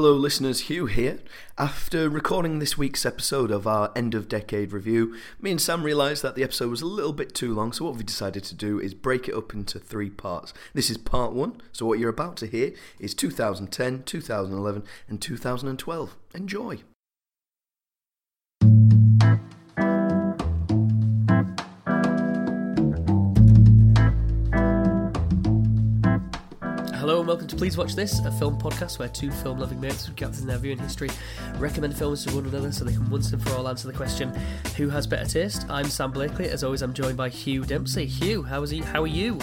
Hello, listeners. Hugh here. After recording this week's episode of our end of decade review, me and Sam realised that the episode was a little bit too long, so what we decided to do is break it up into three parts. This is part one, so what you're about to hear is 2010, 2011, and 2012. Enjoy. Hello and welcome to Please Watch This, a film podcast where two film loving mates with gaps in their viewing history recommend films to one another so they can once and for all answer the question who has better taste. I'm Sam Blakely. As always, I'm joined by Hugh Dempsey. Hugh, how is he? How are you?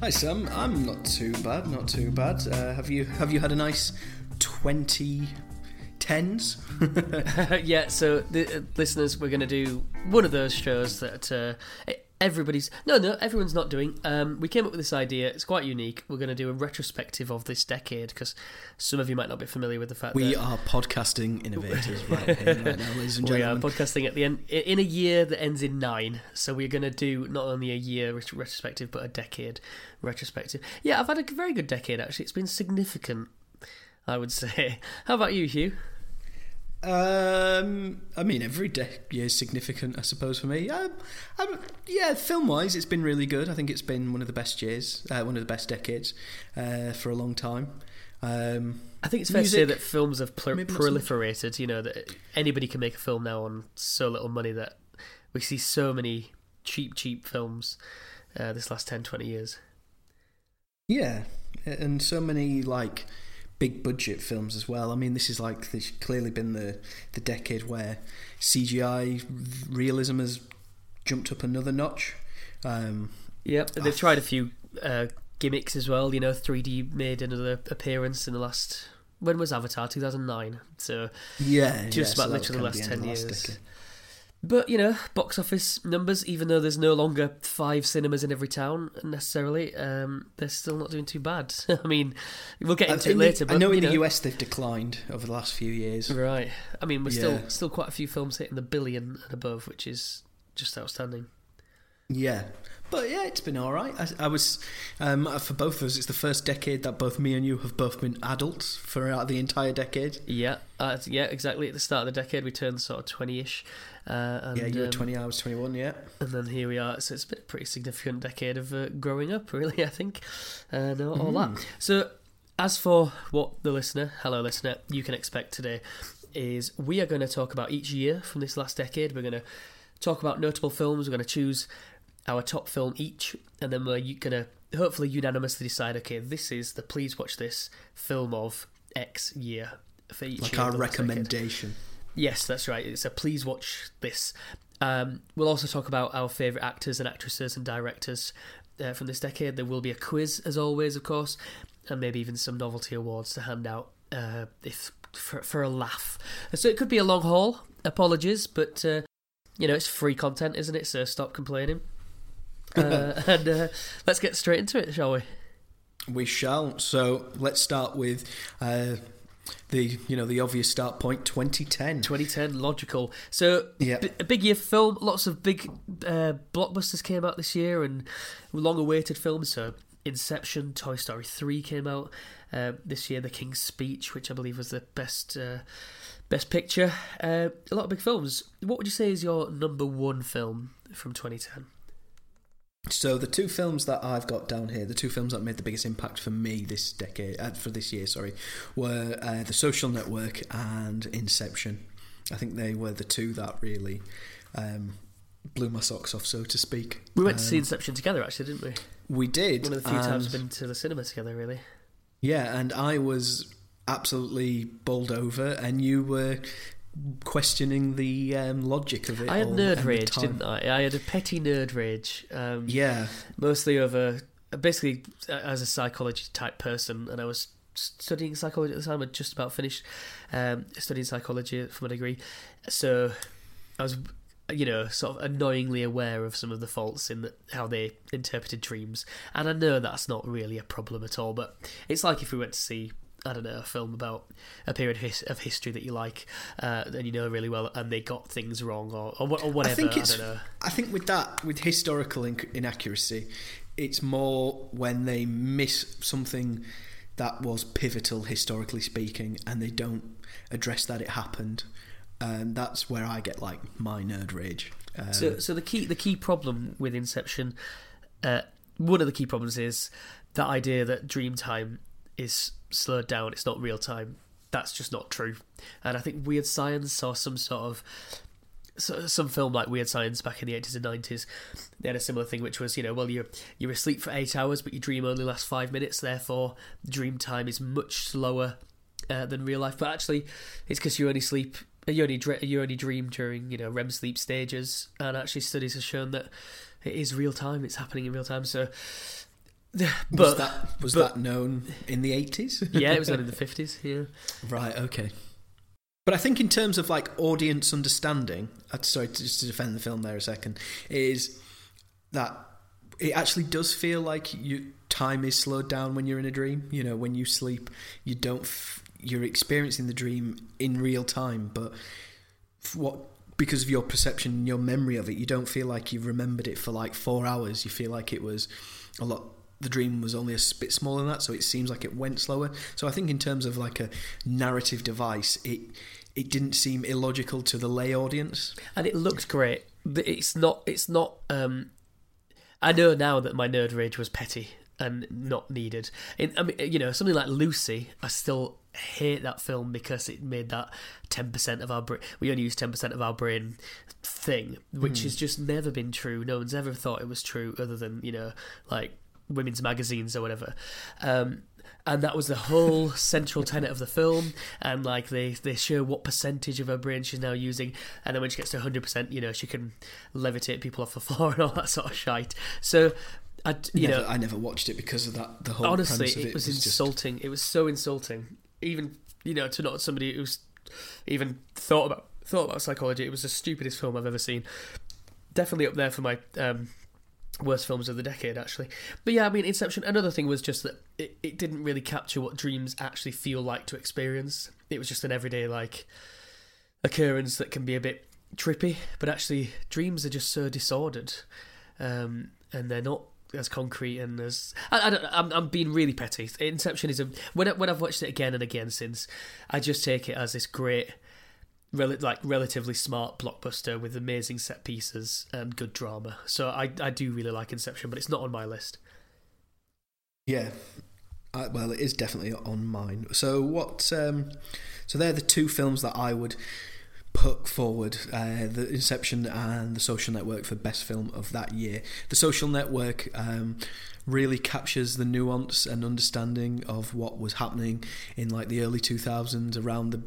Hi, Sam. I'm not too bad. Not too bad. Uh, have you Have you had a nice 2010s? yeah, so the uh, listeners, we're going to do one of those shows that uh, everybody's no no everyone's not doing. Um, we came up with this idea. It's quite unique. We're going to do a retrospective of this decade because some of you might not be familiar with the fact that we that are podcasting innovators right here right now ladies and gentlemen we are podcasting at the end in a year that ends in nine. So we're going to do not only a year retrospective but a decade retrospective. Yeah i've had a very good decade actually. It's been significant i would say. How about you hugh Um, I mean, every day is significant, I suppose, for me. Um, um, yeah, film wise, it's been really good. I think it's been one of the best years, uh, one of the best decades uh, for a long time. Um, I think it's fair Music, to say that films have pl- maybe not so much. proliferated. You know that anybody can make a film now on so little money that we see so many cheap, cheap films uh, this last 10, 20 years. yeah, and so many like big budget films as well. I mean, this is like this clearly been the the decade where CGI realism has jumped up another notch. Um, Yep, they've tried a few uh, gimmicks as well. You know, 3D made another appearance in the last. When was Avatar? 2009. So yeah, just yeah, about so literally the last 10 of the years. But, you know, box office numbers, even though there's no longer five cinemas in every town necessarily, um, they're still not doing too bad. I mean, we'll get into it in the- later. But, I know in the US they've declined over the last few years. Right. I mean, we're Yeah. still still quite a few films hitting the billion and above, which is just outstanding. Yeah, but yeah, it's been all right. I, I was um, for both of us. It's the first decade that both me and you have both been adults for uh, the entire decade. Yeah, uh, yeah, exactly. At the start of the decade, we turned sort of twenty-ish, uh, and yeah, you were um, twenty. I was twenty-one. Yeah, and then here we are. So it's been a pretty significant decade of uh, growing up, really. I think, and all, all Mm-hmm. that. So, as for what the listener, hello listener, you can expect today, is we are going to talk about each year from this last decade. We're going to talk about notable films. We're going to choose our top film each, and then we're going to hopefully unanimously decide. Okay, this is the please watch this film of X year for each like our of the last decade. recommendation. Yes, that's right. It's a please watch this. Um, we'll also talk about our favourite actors and actresses and directors uh, from this decade. There will be a quiz, as always, of course, and maybe even some novelty awards to hand out uh, if for, for a laugh. So it could be a long haul. Apologies, but uh, you know it's free content, isn't it? So stop complaining. Uh, and uh, let's get straight into it, shall we? We shall. So let's start with uh, the you know the obvious start point, 2010. 2010, logical. So, Yeah. b- a big year for film. Lots of big uh, blockbusters came out this year and long-awaited films. So, Inception, Toy Story 3 came out uh, this year. The King's Speech, which I believe was the best uh, best picture. Uh, a lot of big films. What would you say is your number one film from 2010? So the two films that I've got down here, the two films that made the biggest impact for me this decade, uh, for this year, sorry, were uh, The Social Network and Inception. I think they were the two that really um, blew my socks off, so to speak. We went to see Um, Inception together, actually, didn't we? We did. One of the few times we've been to the cinema together, really. Yeah, and I was absolutely bowled over, and you were questioning the um, logic of it. I had nerd rage, didn't I? I had a petty nerd rage. Um, Yeah, mostly over basically uh, as a psychology type person and i was studying psychology at the time i'd just about finished um, studying psychology for my degree so i was you know sort of annoyingly aware of some of the faults in the, how they interpreted dreams and i know that's not really a problem at all but it's like if we went to see I don't know, a film about a period of, his, of history that you like uh, and you know really well, and they got things wrong or, or, or whatever. I think it's. don't know. I think with that, with historical in- inaccuracy, it's more when they miss something that was pivotal historically speaking, and they don't address that it happened. And that's where I get like my nerd rage. Um, So, so the key the key problem with Inception, uh, one of the key problems is that idea that dream time is slowed down. It's not real time. That's just not true. And I think Weird Science or some sort of so, some film like Weird Science back in the eighties and nineties, they had a similar thing, which was you know, well you're you're asleep for eight hours, but your dream only lasts five minutes. Therefore, dream time is much slower uh, than real life. But actually, it's because you only sleep. You only you only dream during you know REM sleep stages, and actually studies have shown that it is real time. It's happening in real time. So, but was that was but- that known in the eighties? yeah, it was done in the fifties. Yeah, Right, okay. But I think in terms of like audience understanding, sorry, just to defend the film there a second, is that it actually does feel like you time is slowed down when you're in a dream. You know, when you sleep, you don't f- you're experiencing the dream in real time, but what because of your perception and your memory of it, you don't feel like you've remembered it for like four hours. You feel like it was a lot. The dream was only a bit smaller than that, so it seems like it went slower. So I think in terms of like a narrative device, it it didn't seem illogical to the lay audience. and it looked great. It's not. It's not. Um, I know now that my nerd rage was petty and not needed. In, I mean, you know, something like Lucy, I still hate that film because it made that ten percent of our brain. We only use ten percent of our brain thing, which has just never been true. No one's ever thought it was true, other than you know, like women's magazines or whatever. Um, and that was the whole central tenet of the film. And like they they show what percentage of her brain she's now using, and then when she gets to hundred percent, you know, she can levitate people off the floor and all that sort of shite. So. I, you never, know, I never watched it because of that. The whole honestly, of it, it, was, just insulting. It was so insulting. Even you know, to not somebody who's even thought about thought about psychology. It was the stupidest film I've ever seen. Definitely up there for my um, worst films of the decade, actually. But yeah, I mean, Inception. Another thing was just that it, it didn't really capture what dreams actually feel like to experience. It was just an everyday like occurrence that can be a bit trippy, but actually, dreams are just so disordered, um, and they're not as concrete and as I, don't, I'm I'm being really petty. Inception is a when when I've watched it again and again since, I just take it as this great, rel- like relatively smart blockbuster with amazing set pieces and good drama. So I I do really like Inception, but it's not on my list. Yeah. Uh, well, it is definitely on mine. So what? Um, so they're the two films that I would put forward: uh, the Inception and the Social Network for best film of that year. The Social Network um, really captures the nuance and understanding of what was happening in like the early 2000s around the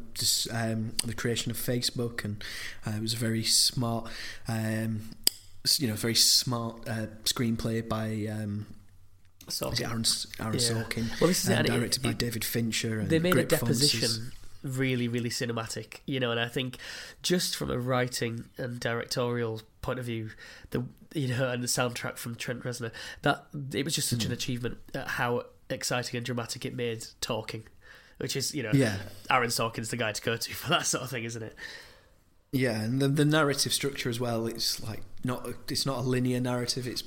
um, the creation of Facebook, and uh, it was a very smart. Um, you know, very smart uh, screenplay by um, So is it Aaron, Aaron Yeah. Sorkin? Well, this is it, and and it- directed by it- David Fincher. And they made a deposition really really cinematic you know and i think just from a writing and directorial point of view the you know and the soundtrack from trent reznor that it was just such Hmm. an achievement at how exciting and dramatic it made talking which is you know Yeah, aaron sorkin's the guy to go to for that sort of thing isn't it yeah, and the, the narrative structure as well. It's like not it's not a linear narrative. It's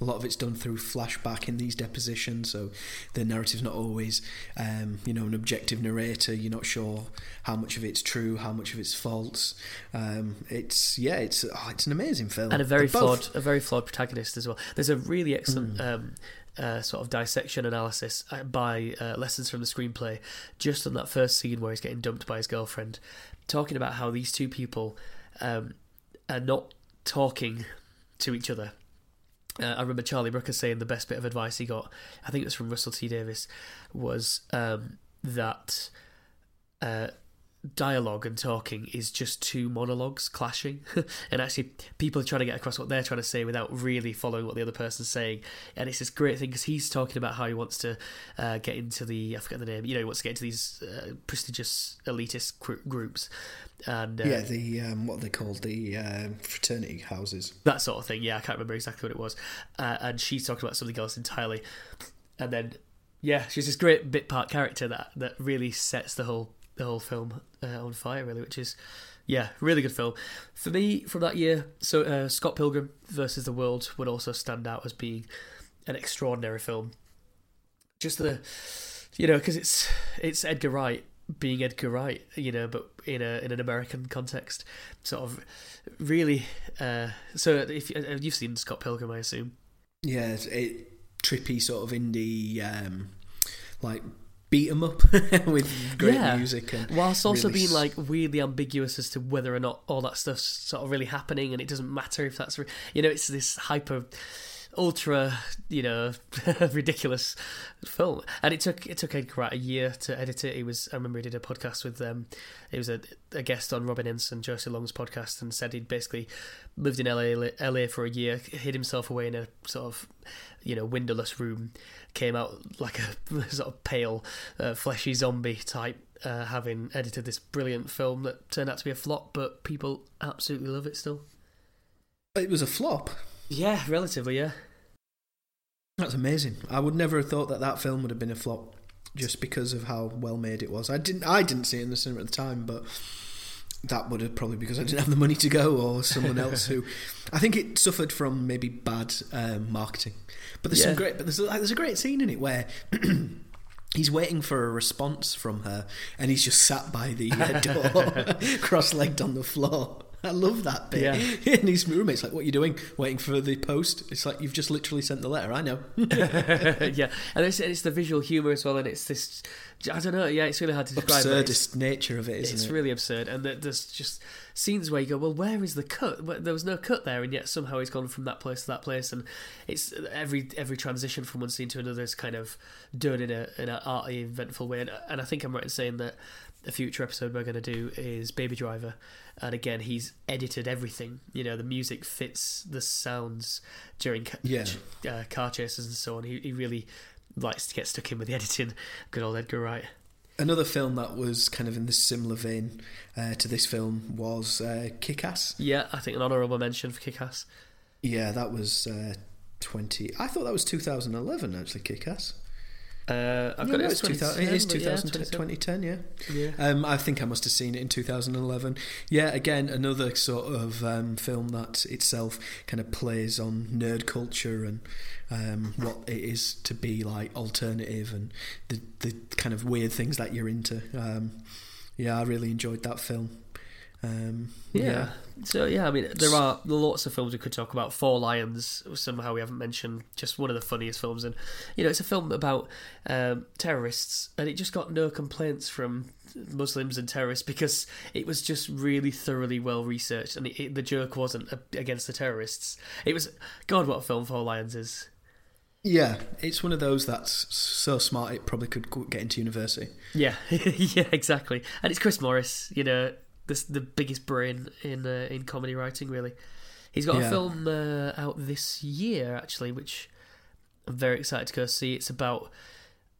a lot of it's done through flashback in these depositions, so the narrative's not always um, you know an objective narrator. You're not sure how much of it's true, how much of it's false. Um, it's yeah, it's oh, it's an amazing film and a very They're both- flawed a very flawed protagonist as well there's a really excellent um uh, sort of dissection analysis uh, by uh, lessons from the screenplay just on that first scene where he's getting dumped by his girlfriend talking about how these two people um, are not talking to each other uh, I remember Charlie Brooker saying the best bit of advice he got, I think it was from Russell T Davies, was um, that uh, dialogue and talking is just two monologues clashing, and actually people are trying to get across what they're trying to say without really following what the other person's saying. And it's this great thing because he's talking about how he wants to uh, get into the I forget the name, you know, he wants to get into these uh, prestigious elitist gr- groups, and uh, yeah, the um, what are they called the um fraternity houses. that sort of thing. Yeah, I can't remember exactly what it was. Uh, and she's talking about something else entirely. And then, yeah, she's this great bit part character that that really sets the whole the whole film uh, on fire, really, which is. Yeah, really good film. For me, from that year, so uh, Scott Pilgrim versus the World would also stand out as being an extraordinary film. Just the you know, because it's it's Edgar Wright being Edgar Wright, you know, but in a in an American context, sort of really. Uh, so if uh, you've seen Scott Pilgrim, I assume. Yeah, it's a trippy sort of indie, um, like beat 'em up with great Yeah. music and Whilst also really being like weirdly ambiguous as to whether or not all that stuff's sort of really happening, and it doesn't matter if that's, re- you know, it's this hyper, ultra, you know, ridiculous film. And it took it took Edgar a year to edit it. He was I remember he did a podcast with um, he was a, a guest on Robin Ince and Josie Long's podcast, and said he'd basically lived in LA LA for a year, hid himself away in a sort of you know windowless room, came out like a sort of pale, uh, fleshy zombie type. Uh, having edited this brilliant film that turned out to be a flop, but people absolutely love it still. it was a flop. Yeah, relatively, yeah. That's amazing. I would never have thought that that film would have been a flop just because of how well made it was. I didn't I didn't see it in the cinema at the time, but that would have probably because I didn't have the money to go or someone else who I think it suffered from maybe bad um, marketing. But there's Yeah. some great but there's like, there's a great scene in it where He's waiting for a response from her, and he's just sat by the uh, door, cross-legged on the floor. I love that bit. Yeah. And his roommate's like, "What are you doing? Waiting for the post?" It's like you've just literally sent the letter. I know. yeah, and it's, it's the visual humor as well, and it's this. I don't know. Yeah, it's really hard to describe. it's- Absurdist nature of it, isn't it's it? really absurd, and there's just scenes where you go, "Well, where is the cut? There was no cut there, and yet somehow he's gone from that place to that place." And it's every every transition from one scene to another is kind of done in a in an arty, eventful way. And, and I think I'm right in saying that a future episode we're going to do is Baby Driver, and again, he's edited everything. You know, the music fits the sounds during ca- Yeah. uh, car chases and so on. He he really likes to get stuck in with the editing. Good old Edgar Wright. Another film that was kind of in this similar vein uh, to this film was uh, Kick-Ass. Yeah, I think an honourable mention for Kick-Ass. Yeah, that was uh, twenty. I thought that was 2011. Actually, Kick-Ass. Uh, I've Yeah, got no, it. it's as 2000, it is 2010, 2010, 2010, yeah. Yeah. Um, I think I must have seen it in 2011. Yeah, again, another sort of um, film that itself kind of plays on nerd culture and um, what it is to be like alternative and the the kind of weird things that you're into. Um, yeah, I really enjoyed that film. Um, yeah. So yeah, I mean, there are lots of films we could talk about. Four Lions, somehow we haven't mentioned, just one of the funniest films, and you know, it's a film about um, terrorists, and it just got no complaints from Muslims and terrorists because it was just really thoroughly well researched, and it, it, the joke wasn't against the terrorists. It was, God, what a film Four Lions is. Yeah, it's one of those that's so smart it probably could get into university. Yeah, yeah, exactly. And it's Chris Morris, you know, the the biggest brain in uh, in comedy writing. Really, he's got a film uh, out this year actually, which I'm very excited to go see. It's about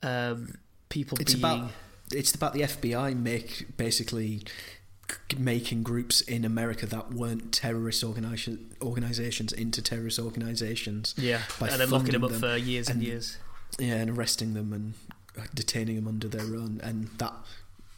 um, people It's being. about it's about the FBI make basically making groups in America that weren't terrorist organization, organizations into terrorist organizations. yeah, by and then locking them up them for years and, and- years. Yeah, and arresting them and uh, detaining them under their own. And that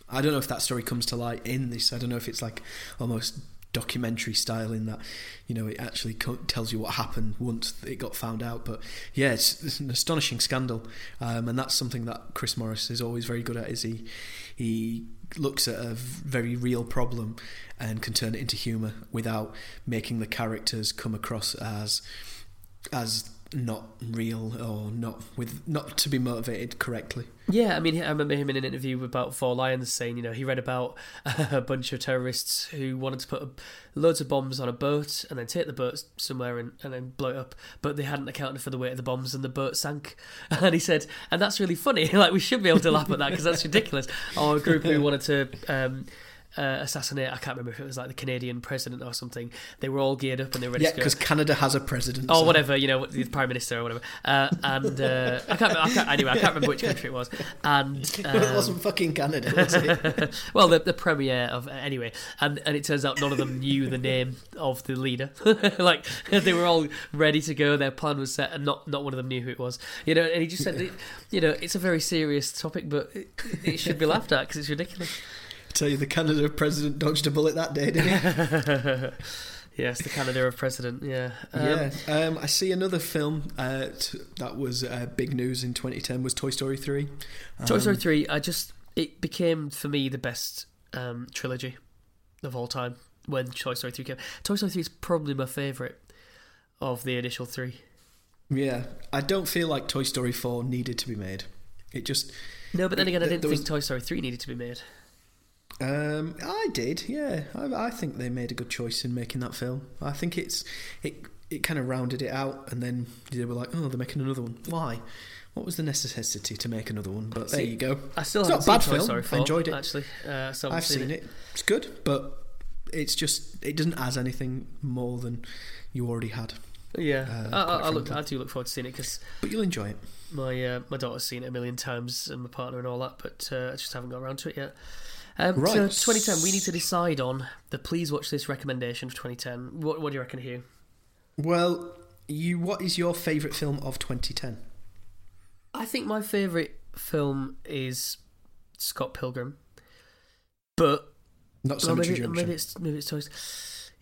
I don't know if that story comes to light in this. I don't know if it's like almost documentary style in that you know it actually co- tells you what happened once it got found out but yeah it's, it's an astonishing scandal um, and that's something that Chris Morris is always very good at is he he looks at a very real problem and can turn it into humor without making the characters come across as as not real or not with not to be motivated correctly Yeah, I mean, I remember him in an interview about Four Lions saying, you know, he read about a bunch of terrorists who wanted to put loads of bombs on a boat and then take the boat somewhere and, and then blow it up, but they hadn't accounted for the weight of the bombs and the boat sank. And he said, and that's really funny. like, we should be able to laugh at that because that's ridiculous. Or a group who wanted to. Um, uh, assassinate, I can't remember if it was like the Canadian president or something. They were all geared up and they were ready yeah to go. because Canada has a president or so- whatever, you know, the prime minister or whatever. Uh, and uh, I can't, I can't. Anyway, I can't remember which country it was. And Well, it um, wasn't fucking Canada was it well, the, the premiere of anyway, and and it turns out none of them knew the name of the leader. like they were all ready to go, their plan was set, and not not one of them knew who it was. You know, and he just said, you know, it's a very serious topic, but it, it should be laughed at because it's ridiculous. Tell you the Canada president dodged a bullet that day didn't he Yes, the Canada of President. Yeah. Um, yeah. Um, I see another film uh, t- that was uh, big news in 2010 was Toy Story 3. Toy Story Um, 3, I just. It became, for me, the best um, trilogy of all time when Toy Story 3 came. Toy Story 3 is probably my favourite of the initial three. Yeah, I don't feel like Toy Story 4 needed to be made. It just. No, but then again, I didn't think was- Toy Story 3 needed to be made. Um, I did, yeah. I, I think they made a good choice in making that film. I think it's it it kind of rounded it out, and then they were like, oh, they're making another one. Why? What was the necessity to make another one? But there you go. I still It's haven't a bad seen film. Story I enjoyed it. Actually, uh, so I've seen it. It's good, but it's just it doesn't add anything more than you already had. Yeah, Uh, I, I, I, look. I do look forward to seeing it because But you'll enjoy it. my uh, my daughter's seen it a million times and my partner and all that, but uh, I just haven't got around to it yet. Um, Right. So 2010, we need to decide on the please watch this recommendation for 2010. What, what do you reckon, Hugh? Well, you. What is your favourite film of 2010? I think my favourite film is Scott Pilgrim, but Not well, Cemetery maybe, Junction. maybe it's maybe it's Toy.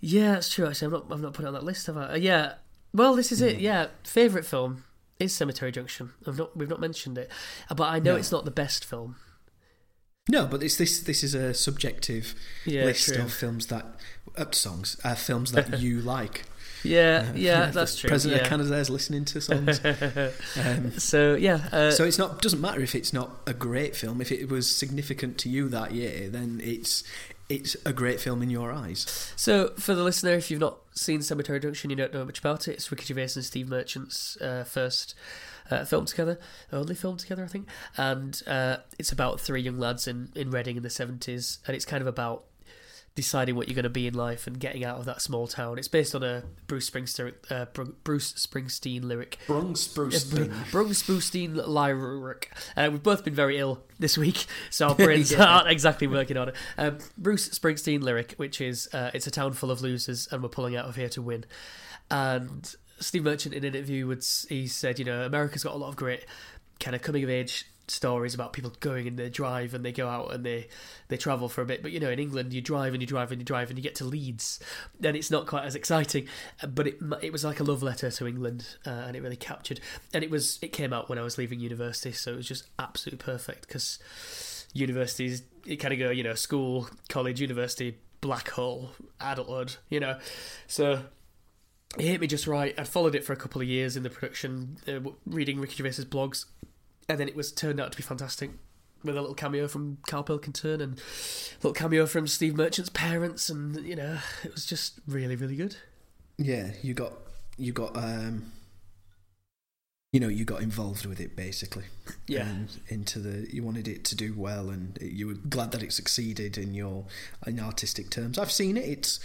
Yeah, that's true. Actually, I've not I've not put it on that list, have I? Uh, yeah. Well, this is Hmm. it. Yeah, favourite film is Cemetery Junction. I've not we've not mentioned it, but I know No. it's not the best film. No, but it's this. This is a subjective Yeah, list true. of films that uh, songs, uh, films that you like. Yeah, Uh, yeah, that's the true. President yeah. of Canada is listening to songs. um, So yeah, uh, so it's not doesn't matter if it's not a great film. If it was significant to you that year, then it's it's a great film in your eyes. so for the listener, if you've not seen Cemetery Junction, you don't know much about it. It's Ricky Gervais and Steve Merchant's uh, first uh, film together, only film together, I think, and uh, it's about three young lads in in Reading in the seventies, and it's kind of about deciding what you're going to be in life and getting out of that small town. It's based on a Bruce Springsteen uh, Bruce Springsteen lyric. Bruce Bruce. Yeah, Br- Springsteen lyric. Uh, we've both been very ill this week, so our brains aren't exactly working on it. Um, Bruce Springsteen lyric, which is uh, "It's a town full of losers, and we're pulling out of here to win." And Steve Merchant, in an interview, would he said, "You know, America's got a lot of great kind of coming of age." stories about people going and they drive and they go out and they they travel for a bit but you know in England you drive and you drive and you drive and you get to Leeds then it's not quite as exciting Uh, but it it was like a love letter to England uh, and it really captured and it was it came out when I was leaving university so it was just absolutely perfect because universities it kind of go you know school college university black hole adulthood you know so it hit me just right. I'd followed it for a couple of years in the production, uh, reading Ricky Gervais's blogs, and then it was turned out to be fantastic with a little cameo from Carl Pilkington and a little cameo from Steve Merchant's parents, and you know, it was just really, really good. Yeah, you got you got um, you know you got involved with it basically. Yeah. and into the you wanted it to do well, and you were glad that it succeeded in your in artistic terms. I've seen it. It's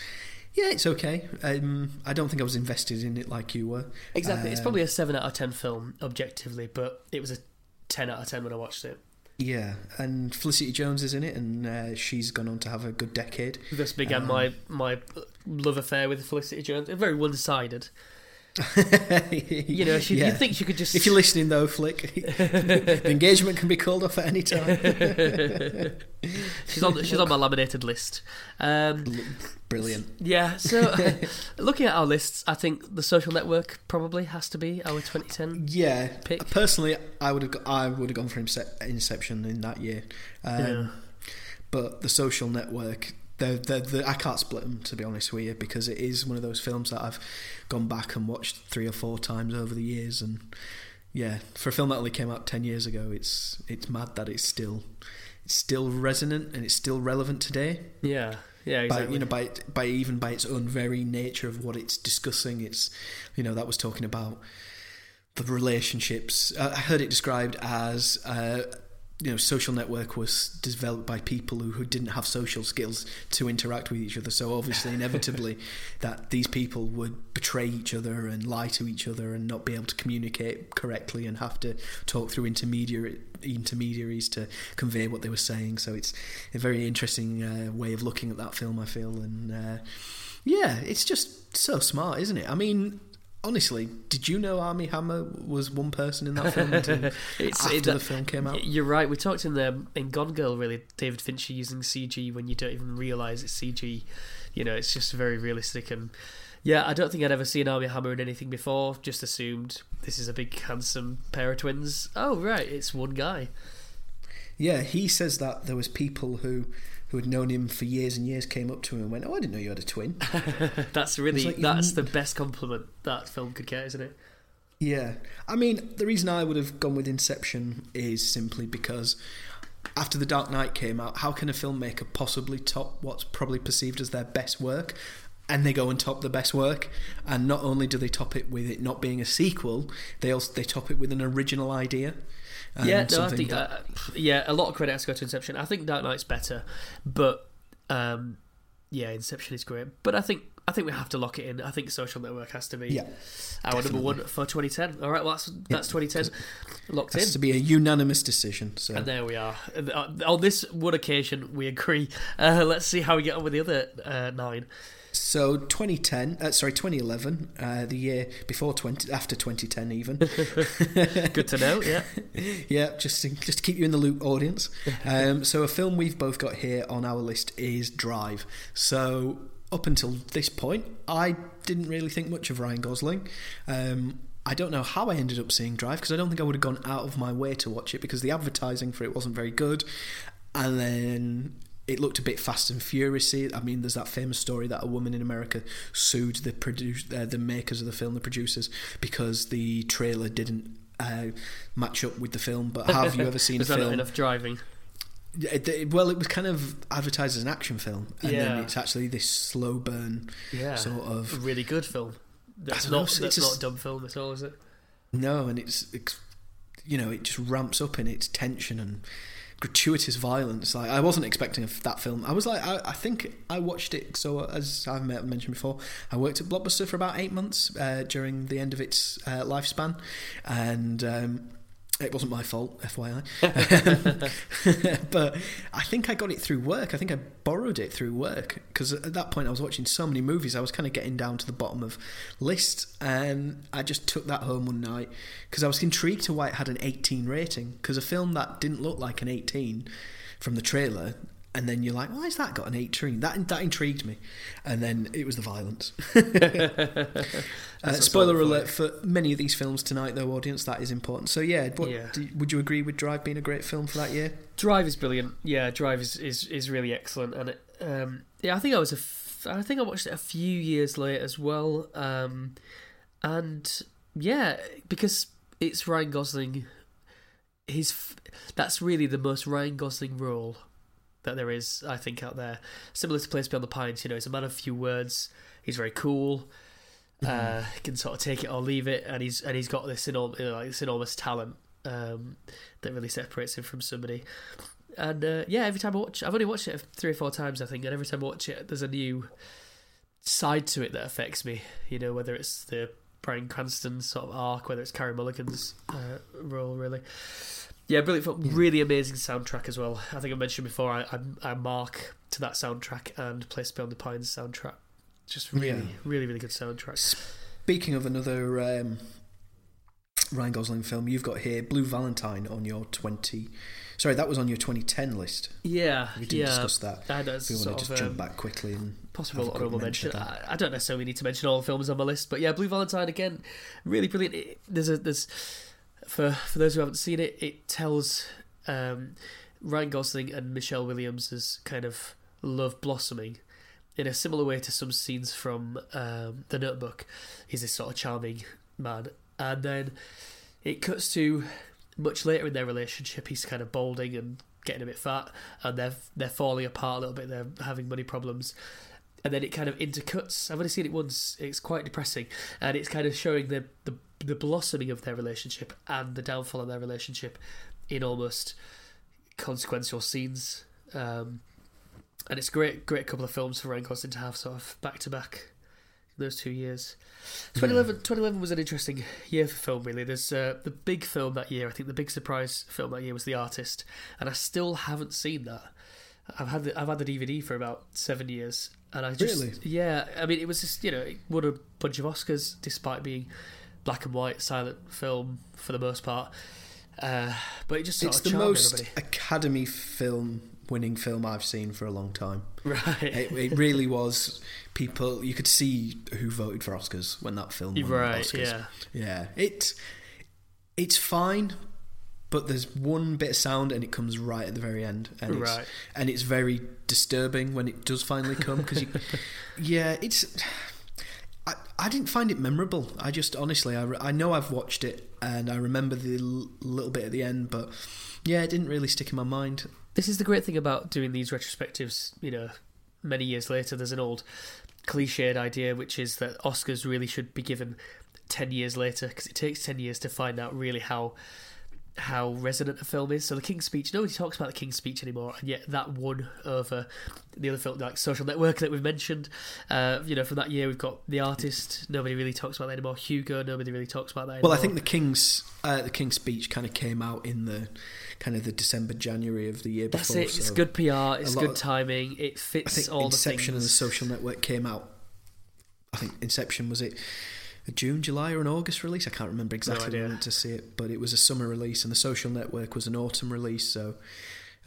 yeah, it's okay. Um, I don't think I was invested in it like you were. Exactly. it's Um, probably a 7 out of 10 film, objectively, but it was a 10 out of 10 when I watched it. Yeah, and Felicity Jones is in it, and uh, she's gone on to have a good decade. This began Um, my, my love affair with Felicity Jones. Very one sided. You know, she, Yeah. you'd think she could just. If you're listening though, Flick, the engagement can be called off at any time. she's on she's on my laminated list. Um, Brilliant. yeah, so looking at our lists, I think the social network probably has to be our 2010. Yeah, Pick. personally, I would have I would have gone for Inception in that year, um, Yeah. but the Social Network. They're, they're, they're, I can't split them to be honest with you because it is one of those films that I've gone back and watched three or four times over the years, and yeah, for a film that only came out ten years ago, it's it's mad that it's still it's still resonant and it's still relevant today. Yeah, yeah, by you know by by even by its own very nature of what it's discussing it's you know that was talking about the relationships. I heard it described as uh, you know social network was developed by people who, who didn't have social skills to interact with each other. So obviously inevitably that these people would betray each other and lie to each other and not be able to communicate correctly and have to talk through intermediary intermediaries to convey what they were saying. So it's a very interesting uh, way of looking at that film I feel. And uh, yeah it's just so smart isn't it? I mean honestly, did you know Armie Hammer was one person in that film until It's- after it- the film came out? You're right. We talked in the in Gone Girl, really, David Fincher using CG when you don't even realise it's CG. You know, it's just very realistic and. Yeah, I don't think I'd ever seen Armie Hammer in anything before. Just assumed this is a big, handsome pair of twins. Oh, right, it's one guy. Yeah, he says that there was people who who had known him for years and years came up to him and went, "Oh, I didn't know you had a twin." That's really like that's the best compliment that film could get, isn't it? Yeah. I mean, the reason I would have gone with Inception is simply because after The Dark Knight came out, how can a filmmaker possibly top what's probably perceived as their best work? And they go and top the best work, and not only do they top it with it not being a sequel, they also they top it with an original idea. Um, yeah, no, I think that- uh, yeah, a lot of credit has to go to Inception. I think Dark Knight's better, but um, yeah, Inception is great. But I think I think we have to lock it in. I think Social Network has to be yeah, our number one for 2010. All right, well that's that's 2010 locked in. has to be a unanimous decision. So And there we are. Uh, On this one occasion, we agree. Uh, let's see how we get on with the other uh, nine. So 2010, uh, sorry, 2011, uh, the year before 20, after 2010 even. Good to know. Yeah. yeah, just to, just to keep you in the loop, audience. Um, so a film we've both got here on our list is Drive. So up until this point, I didn't really think much of Ryan Gosling. Um, I don't know how I ended up seeing Drive because I don't think I would have gone out of my way to watch it because the advertising for it wasn't very good, and then. It looked a bit fast and furious. I mean, there's that famous story that a woman in America sued the produce, uh, the makers of the film, the producers, because the trailer didn't uh, match up with the film. But have you ever seen a film? enough driving. Yeah, well, it was kind of advertised as an action film, and then it's actually this slow burn Yeah. sort A of really good film. That's don't know, it's that's not a dumb film at all, is it? no, and it's, it's you know it just ramps up in its tension and gratuitous violence. Like I wasn't expecting that film. I was like, I, I think I watched it. So as I've mentioned before, I worked at Blockbuster for about eight months uh, during the end of its uh, lifespan, and. Um, it wasn't my fault, FYI. Um, but I think I got it through work. I think I borrowed it through work because at that point I was watching so many movies. I was kind of getting down to the bottom of lists, and I just took that home one night because I was intrigued to why it had an 18 rating. Because a film that didn't look like an 18 from the trailer. And then you're like, why has that got an 18? That that intrigued me, and then it was the violence. uh, spoiler alert for many of these films tonight, though, audience. That is important. So yeah, what, Yeah. do- would you agree with Drive being a great film for that year? Drive is brilliant. Yeah, Drive is, is, is really excellent, and it, um, yeah, I think I was a f- I think I watched it a few years later as well, um, and yeah, because it's Ryan Gosling. His f- that's really the most Ryan Gosling role that there is, I think, out there. Similar to Place Beyond the Pines, you know, he's a man of few words. He's very cool. Uh, he can sort of take it or leave it, and he's and he's got this enormous, like this enormous talent um, that really separates him from somebody. And uh, yeah, every time I watch, I've only watched it three or four times, I think, and every time I watch it, there's a new side to it that affects me. You know, whether it's the Bryan Cranston sort of arc, whether it's Carey Mulligan's uh, role, really. Yeah, brilliant film. Really amazing soundtrack as well. I think I mentioned before. I, I, I mark to that soundtrack and Place Beyond the Pines soundtrack. Just really, Yeah. really, really good soundtrack. Speaking of another um, Ryan Gosling film, you've got here Blue Valentine on your 20. Sorry, that was on your 2010 list. Yeah, We didn't yeah. discuss that. I know We want to just jump um, back quickly and possible honorable mention mention. I, I don't necessarily need to mention all the films on my list, but yeah, Blue Valentine again, really brilliant. It, there's a there's for for those who haven't seen it, it tells um, Ryan Gosling and Michelle Williams' kind of love blossoming in a similar way to some scenes from um, The Notebook. He's this sort of charming man, and then it cuts to much later in their relationship. He's kind of balding and getting a bit fat, and they're they're falling apart a little bit. They're having money problems, and then it kind of intercuts. I've only seen it once. It's quite depressing, and it's kind of showing the the, the blossoming of their relationship and the downfall of their relationship in almost consequential scenes. Um, and it's a great, great couple of films for Ryan Gosling to have sort of back to back those two years. 2011, 2011 was an interesting year for film, really. There's uh, the big film that year, I think the big surprise film that year was The Artist, and I still haven't seen that. I've had the, I've had the DVD for about seven years, and I just Really? yeah. I mean, it was just you know it won a bunch of Oscars despite being black and white silent film for the most part. Uh, but it just It's the most everybody. Academy film winning film I've seen for a long time. right. It, it really was. People, you could see who voted for Oscars when that film won right. Oscars. Yeah. Yeah, it it's fine, but there's one bit of sound and it comes right at the very end, and it's, and it's very disturbing when it does finally come because you, yeah, it's. I, I didn't find it memorable. I just honestly, I, I know I've watched it and I remember the l- little bit at the end, but yeah, it didn't really stick in my mind. This is the great thing about doing these retrospectives, you know, many years later. There's an old cliched idea, which is that Oscars really should be given 10 years later because it takes 10 years to find out really how how resonant a film is. So the King's Speech, nobody talks about the King's Speech anymore, and yet that won over the other film, like Social Network that we've mentioned. Uh, you know, from that year we've got The Artist. Nobody really talks about that anymore. Hugo. Nobody really talks about that. Anymore. Well, I think the King's uh, the King's speech kind of came out in the kind of the December January of the year that's before. it. It's good PR. It's good of- timing. It fits all Inception the and the. Social Network came out. I think Inception was it a June, July, or an August release? I can't remember exactly when I went to see it, but it was a summer release, and the Social Network was an autumn release. So,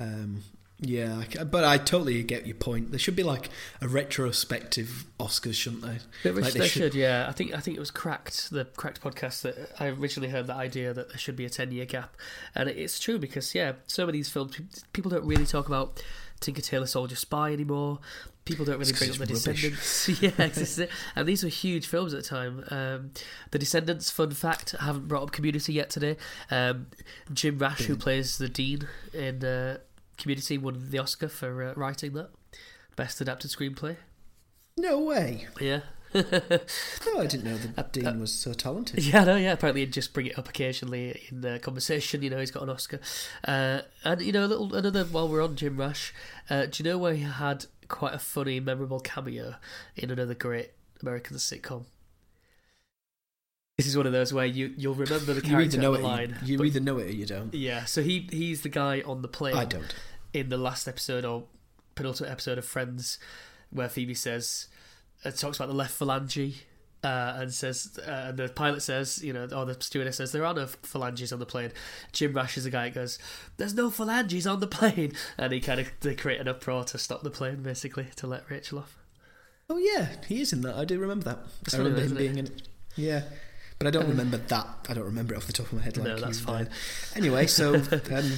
um, yeah, but I totally get your point. There should be like a retrospective Oscars, shouldn't there? They, Like, they they should, yeah. I think I think it was Cracked, the Cracked podcast that I originally heard that idea that there should be a ten year gap, and it's true because yeah, some of these films people don't really talk about Tinker Tailor Soldier Spy anymore. People don't really up the. Descendants. yeah, and these were huge films at the time. Um, the Descendants, fun fact, I haven't brought up Community yet today. Um, Jim Rash, who plays the dean in uh, Community, won the Oscar for uh, writing that best adapted screenplay. No way. Yeah. No, I didn't know that Uh, Dean uh, was so talented. Yeah, no, yeah. Apparently, he'd just bring it up occasionally in the conversation. You know, he's got an Oscar, uh, and you know, a little another. While we're on Jim Rash, uh, do you know where he had quite a funny, memorable cameo in another great American sitcom? This is one of those where you you'll remember the You character either know it, line. you, you either know it or you don't. yeah, so he he's the guy on the plane I don't. in the last episode or penultimate episode of Friends, where Phoebe says, uh, talks about the left phalange, uh, and says, uh, and the pilot says, you know, or the stewardess says, there are no phalanges on the plane. Jim Rash is the guy that goes, there's no phalanges on the plane, and he kind of they create an uproar to stop the plane, basically, to let Rachel off. Oh yeah, he is in that. I do remember that. It's I remember him being in it. Yeah, but I don't remember that. I don't remember it off the top of my head. Like No, that's fine. uh, Anyway, so um,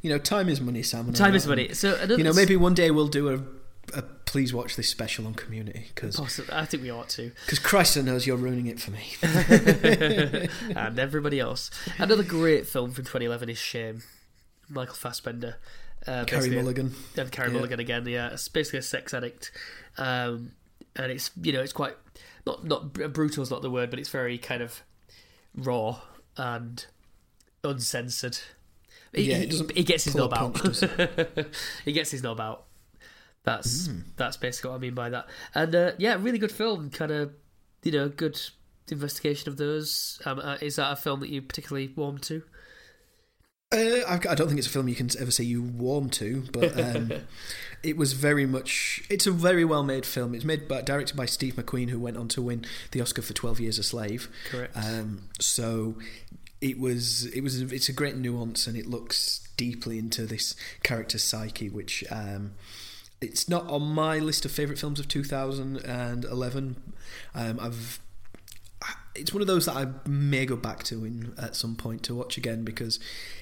you know, time is money, Sam. Time is money. So another, You know, maybe one day we'll do a, a please watch this special on Community because I think we ought to. Because Christ knows you're ruining it for me. and everybody else. Another great film from 2011 is Shame. Michael Fassbender. Uh, Carey Mulligan. and Carey Yeah. Mulligan again. Yeah, it's basically a sex addict, um, and it's you know it's quite not not brutal is not the word, but it's very kind of raw and uncensored. He, Yeah, it he, doesn't he gets his knob out. he gets his knob out. That's Mm. that's basically what I mean by that. And uh, yeah, really good film. Kind of you know good investigation of those. Um, uh, is that a film that you particularly warm to? Uh, I don't think it's a film you can ever say you warm to, but um, it was very much. It's a very well made film. It's made by directed by Steve McQueen, who went on to win the Oscar for Twelve Years a Slave. Correct. Um, so it was it was it's a great nuance, and it looks deeply into this character's psyche, which. Um, it's not on my list of favorite films of 2011. Um, I've it's one of those that I may go back to in at some point to watch again because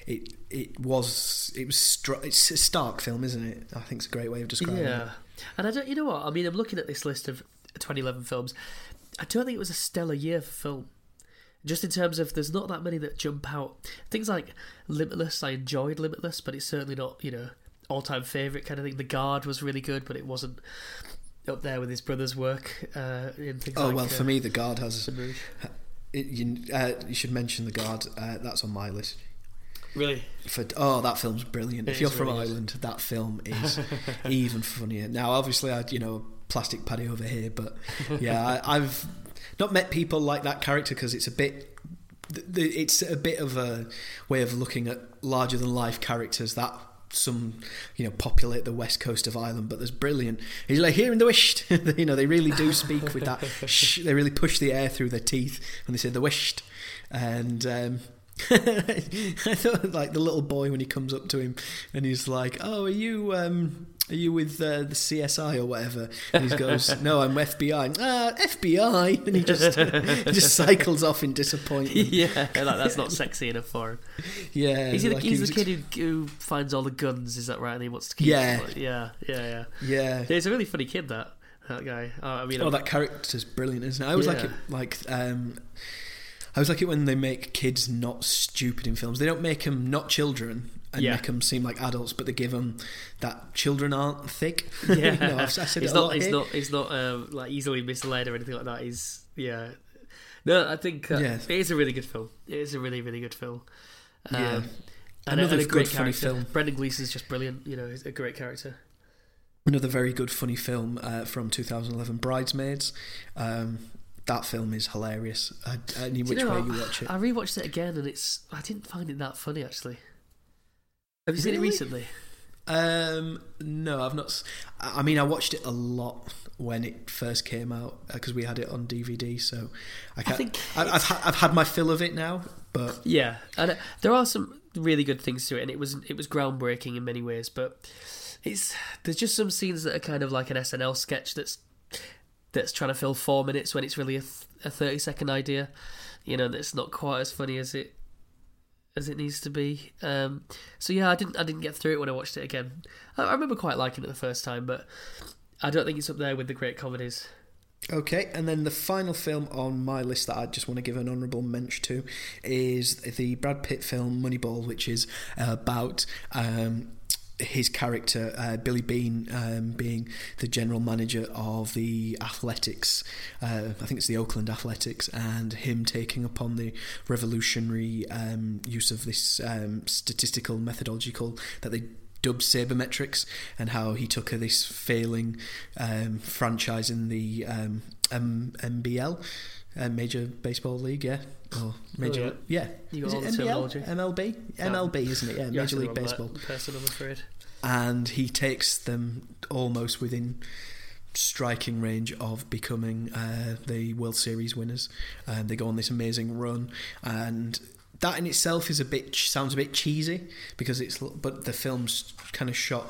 it it was it was str- it's a stark film, isn't it? I think it's a great way of describing it. Yeah, and I don't. You know what? I mean, I'm looking at this list of 2011 films. I don't think it was a stellar year for film. Just in terms of, there's not that many that jump out. Things like Limitless, I enjoyed Limitless, but it's certainly not you know all time favorite kind of thing. The Guard was really good, but it wasn't up there with his brother's work uh, in things Oh like. well, uh, for me, the guard has. Baton Rouge. It, you, uh, you should mention the guard. Uh, that's on my list. Really, For oh, that film's brilliant. It if you're is from really good. Ireland, that film is even funnier. Now, obviously, I you know plastic paddy over here, but yeah, I, I've not met people like that character because it's a bit. The, the, it's a bit of a way of looking at larger than life characters that some you know populate the west coast of Ireland, but there's brilliant. He's like here in the west, you know they really do speak with that. they really push the air through their teeth when they say the west, and. Um, I thought like the little boy when he comes up to him and he's like, "Oh, are you um, are you with uh, the CSI or whatever?" And he goes, "No, I'm FBI." Ah, FBI, and he just he just cycles off in disappointment. yeah, like, that's not sexy enough for him. Yeah, He's, the- like he's he the was- kid who, who finds all the guns. Is that right? And he wants to keep. Yeah. yeah, yeah, yeah. Yeah. He's a really funny kid. That that guy. Oh, I mean, Oh, that character's brilliant, isn't it? I always like it. Like, um, I always like it when they make kids not stupid in films. They don't make them not children and Yeah. make them seem like adults, but they give them that children aren't thick. yeah, know, I've, I said he's it a not. here. not. He's not um, like easily misled or anything like that. He's yeah. No, I think uh, Yeah. it is a really good film. It is a really, really good film. Um, Yeah. and, Another a, and a great good, funny character. film. Brendan Gleeson's just brilliant. You know, he's a great character. Another very good, funny film uh, from 2011, Bridesmaids. Um, that film is hilarious. Uh, any Do which you know way you watch it. I rewatched it again, and it's. I didn't find it that funny actually. Have you seen it recently? Um, no, I've not. I mean, I watched it a lot when it first came out because we had it on DVD. So I, can't, think I I've, ha- I've had my fill of it now, but Yeah, and uh, there are some really good things to it, and it was it was groundbreaking in many ways. But it's there's just some scenes that are kind of like an SNL sketch that's that's trying to fill four minutes when it's really a, th- a thirty second idea. You know, that's not quite as funny as it as it needs to be. Um, so yeah, I didn't I didn't get through it when I watched it again. I, I remember quite liking it the first time, but I don't think it's up there with the great comedies. Okay, and then the final film on my list that I just want to give an honourable mention to is the Brad Pitt film Moneyball, which is about um, his character uh, Billy Beane um, being the general manager of the athletics. Uh, I think it's the Oakland Athletics, and him taking upon the revolutionary um, use of this um, statistical methodological that they dubbed sabermetrics and how he took this failing um, franchise in the um, MBL, uh, Major Baseball League, yeah, or Major, Oh, yeah, You got Is it MLB, MLB, isn't it? Yeah, Major League Baseball, person, I'm afraid. and he takes them almost within striking range of becoming uh, the World Series winners, and they go on this amazing run and. That in itself is a bit sounds a bit cheesy because it's but the film's kind of shot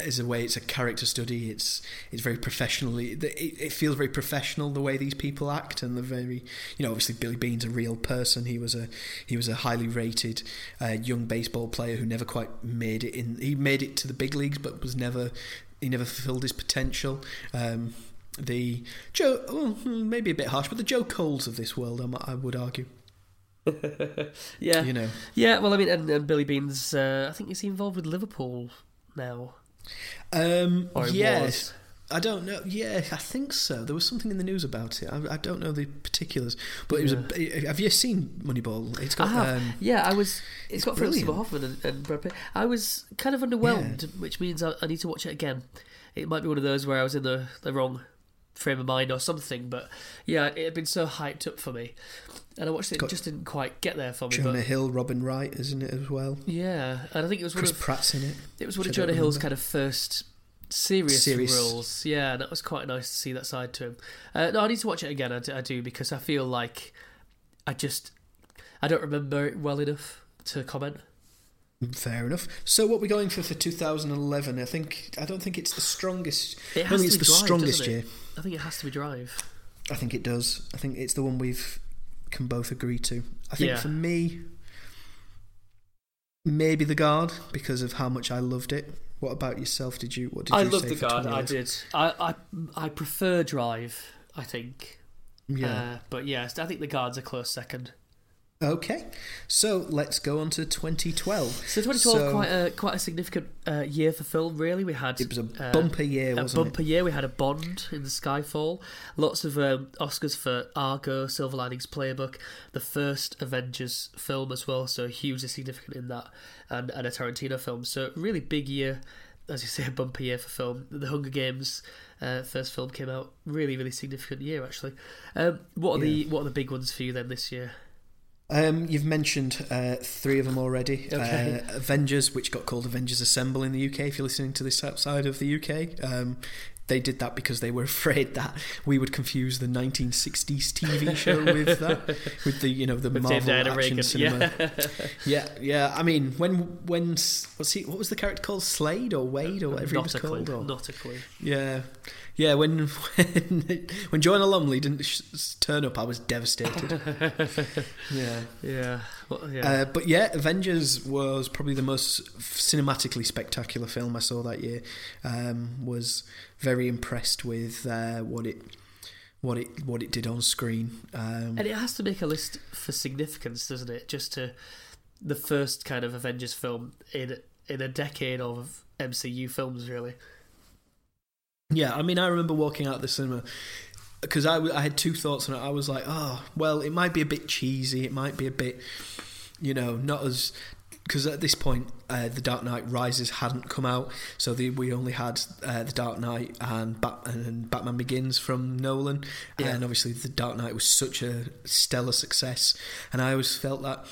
as a way it's a character study. It's it's very professionally. It, it feels very professional the way these people act, and the very you know obviously Billy Beane's a real person. He was a he was a highly rated uh, young baseball player who never quite made it in. He made it to the big leagues, but was never he never fulfilled his potential. Um, the Joe, well, maybe a bit harsh, but the Joe Coles of this world, I, I would argue. Yeah, You know, Yeah, well, I mean, and, and Billy Beane's, uh, I think is he involved with Liverpool now? Um, yes. was. I don't know. Yeah, I think so. There was something in the news about it. I, I don't know the particulars, but it was. A, have you seen Moneyball? It's got. have. Um, yeah, I was. it's got Philip brilliant. Seymour Hoffman and, and Brad Pitt. I was kind of underwhelmed, which means I, I need to watch it again. It might be one of those where I was in the, the wrong frame of mind or something, but yeah, it had been so hyped up for me. And I watched it, Got just didn't quite get there for me. Jonah But Hill, Robin Wright, isn't it as well? yeah, and I think it was one Chris of Pratt's in it. It was one of Jonah Hill's kind of first serious, Serious. roles. Yeah, and that was quite nice to see that side to him. Uh, no, I need to watch it again. I I do because I feel like I just I don't remember it well enough to comment. Fair enough. So, what we're going for for 2011? I think I don't think it's the strongest. It I has don't think to it's be the Drive, strongest doesn't it? year. I think it has to be Drive. I think it does. I think it's the one we've can both agree to. I think Yeah. for me, maybe the guard because of how much I loved it. What about yourself? Did you? What did I you love say the for guard. I did. I, I I prefer Drive. I think. Yeah. Uh, but yes, I think the guard's a close second. Okay. So let's go on to 2012. So 2012 So- quite a quite a significant uh, year for film. Really, we had It was a uh, bumper year, a wasn't a bumper year. We had a Bond in the Skyfall, lots of um, Oscars for Argo, Silver Linings Playbook, the first Avengers film as well, so hugely significant in that, and, and a Tarantino film. So really big year, as you say, a bumper year for film. The Hunger Games uh, first film came out, really really significant year actually. Um, what are the what are the big ones for you then this year? Um, you've mentioned uh, three of them already. Okay. Uh, Avengers, which got called Avengers Assemble in the UK. If you're listening to this outside of the UK, um, they did that because they were afraid that we would confuse the 1960s TV show with that, with the you know the With Marvel action cinema. Yeah. Yeah, yeah. I mean, when when what's he? What was the character called? Slade or Wade or whatever he was a clue. called? Or, Not a clue. yeah, yeah. When when when Joanna Lumley didn't sh- turn up, I was devastated. yeah. Yeah. Well, yeah. Uh, but yeah, Avengers was probably the most cinematically spectacular film I saw that year. Um, was very impressed with uh, what it what it what it did on screen. Um, and it has to make a list for significance, doesn't it? Just to the first kind of Avengers film in in a decade of MCU films, really. Yeah, I mean, I remember walking out of the cinema because I had two thoughts on it. I was like, oh, well, it might be a bit cheesy. It might be a bit, you know, not as. Because at this point, uh, The Dark Knight Rises hadn't come out, so the, we only had uh, The Dark Knight and, Bat- and Batman Begins from Nolan. Yeah. And obviously, The Dark Knight was such a stellar success. And I always felt that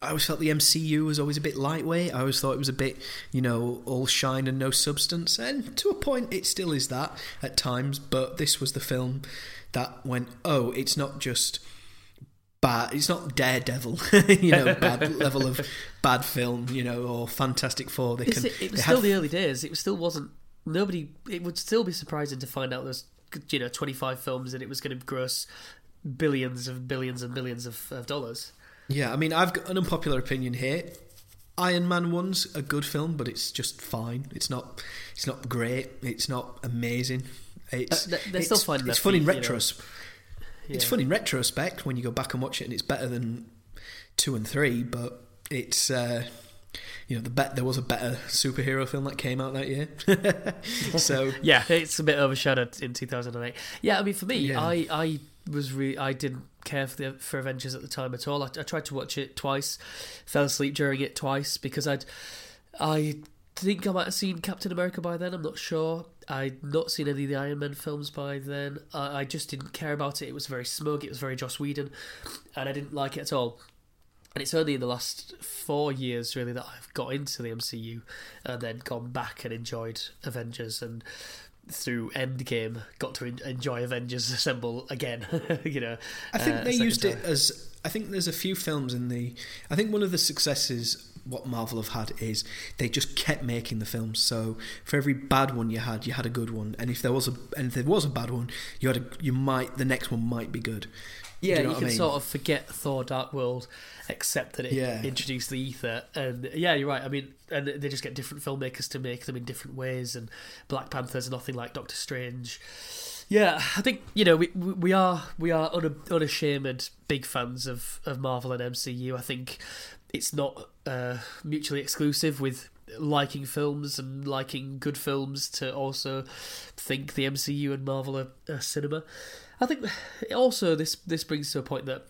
I always felt the MCU was always a bit lightweight. I always thought it was a bit, you know, all shine and no substance. And to a point, it still is that at times. But this was the film that went, oh, it's not just bad. It's not Daredevil, you know, bad level of bad film, you know, or Fantastic Four. They can. it, it was still have- the early days. It still wasn't. Nobody. It would still be surprising to find out there's you know 25 films and it was going to gross billions of billions and billions of, of dollars. Yeah, I mean, I've got an unpopular opinion here. Iron Man one's a good film, but it's just fine. It's not. It's not great. It's not amazing. It's Uh, they- they're still it's, fun in feet, you know. retros. It's fun in retrospect when you go back and watch it, and it's better than two and three. But it's uh, you know the bet there was a better superhero film that came out that year. so Yeah, it's a bit overshadowed in 2008. Yeah, I mean, for me, Yeah. I I was really I didn't care for the for Avengers at the time at all. I, I tried to watch it twice, fell asleep during it twice because I'd I think I might have seen Captain America by then. I'm not sure. I'd not seen any of the Iron Man films by then. I, I just didn't care about it. It was very smug. It was very Joss Whedon, and I didn't like it at all. And it's only in the last four years really that I've got into the MCU and then gone back and enjoyed Avengers and through Endgame got to enjoy Avengers Assemble again. you know, I think uh, they used it as. I think there's a few films in the. I think one of the successes what Marvel have had is they just kept making the films. So for every bad one you had, you had a good one, and if there was a and if there was a bad one, you had a you might the next one might be good. Yeah, you, you know I can mean? sort of forget Thor: Dark World, except that it Yeah. introduced the ether. And yeah, you're right. I mean, and they just get different filmmakers to make them in different ways. And Black Panther's nothing like Doctor Strange. Yeah, I think you know we we we are we are unashamed big fans of of Marvel and MCU. I think it's not uh, mutually exclusive with liking films and liking good films to also think the MCU and Marvel are, are cinema. I think also this this brings to a point that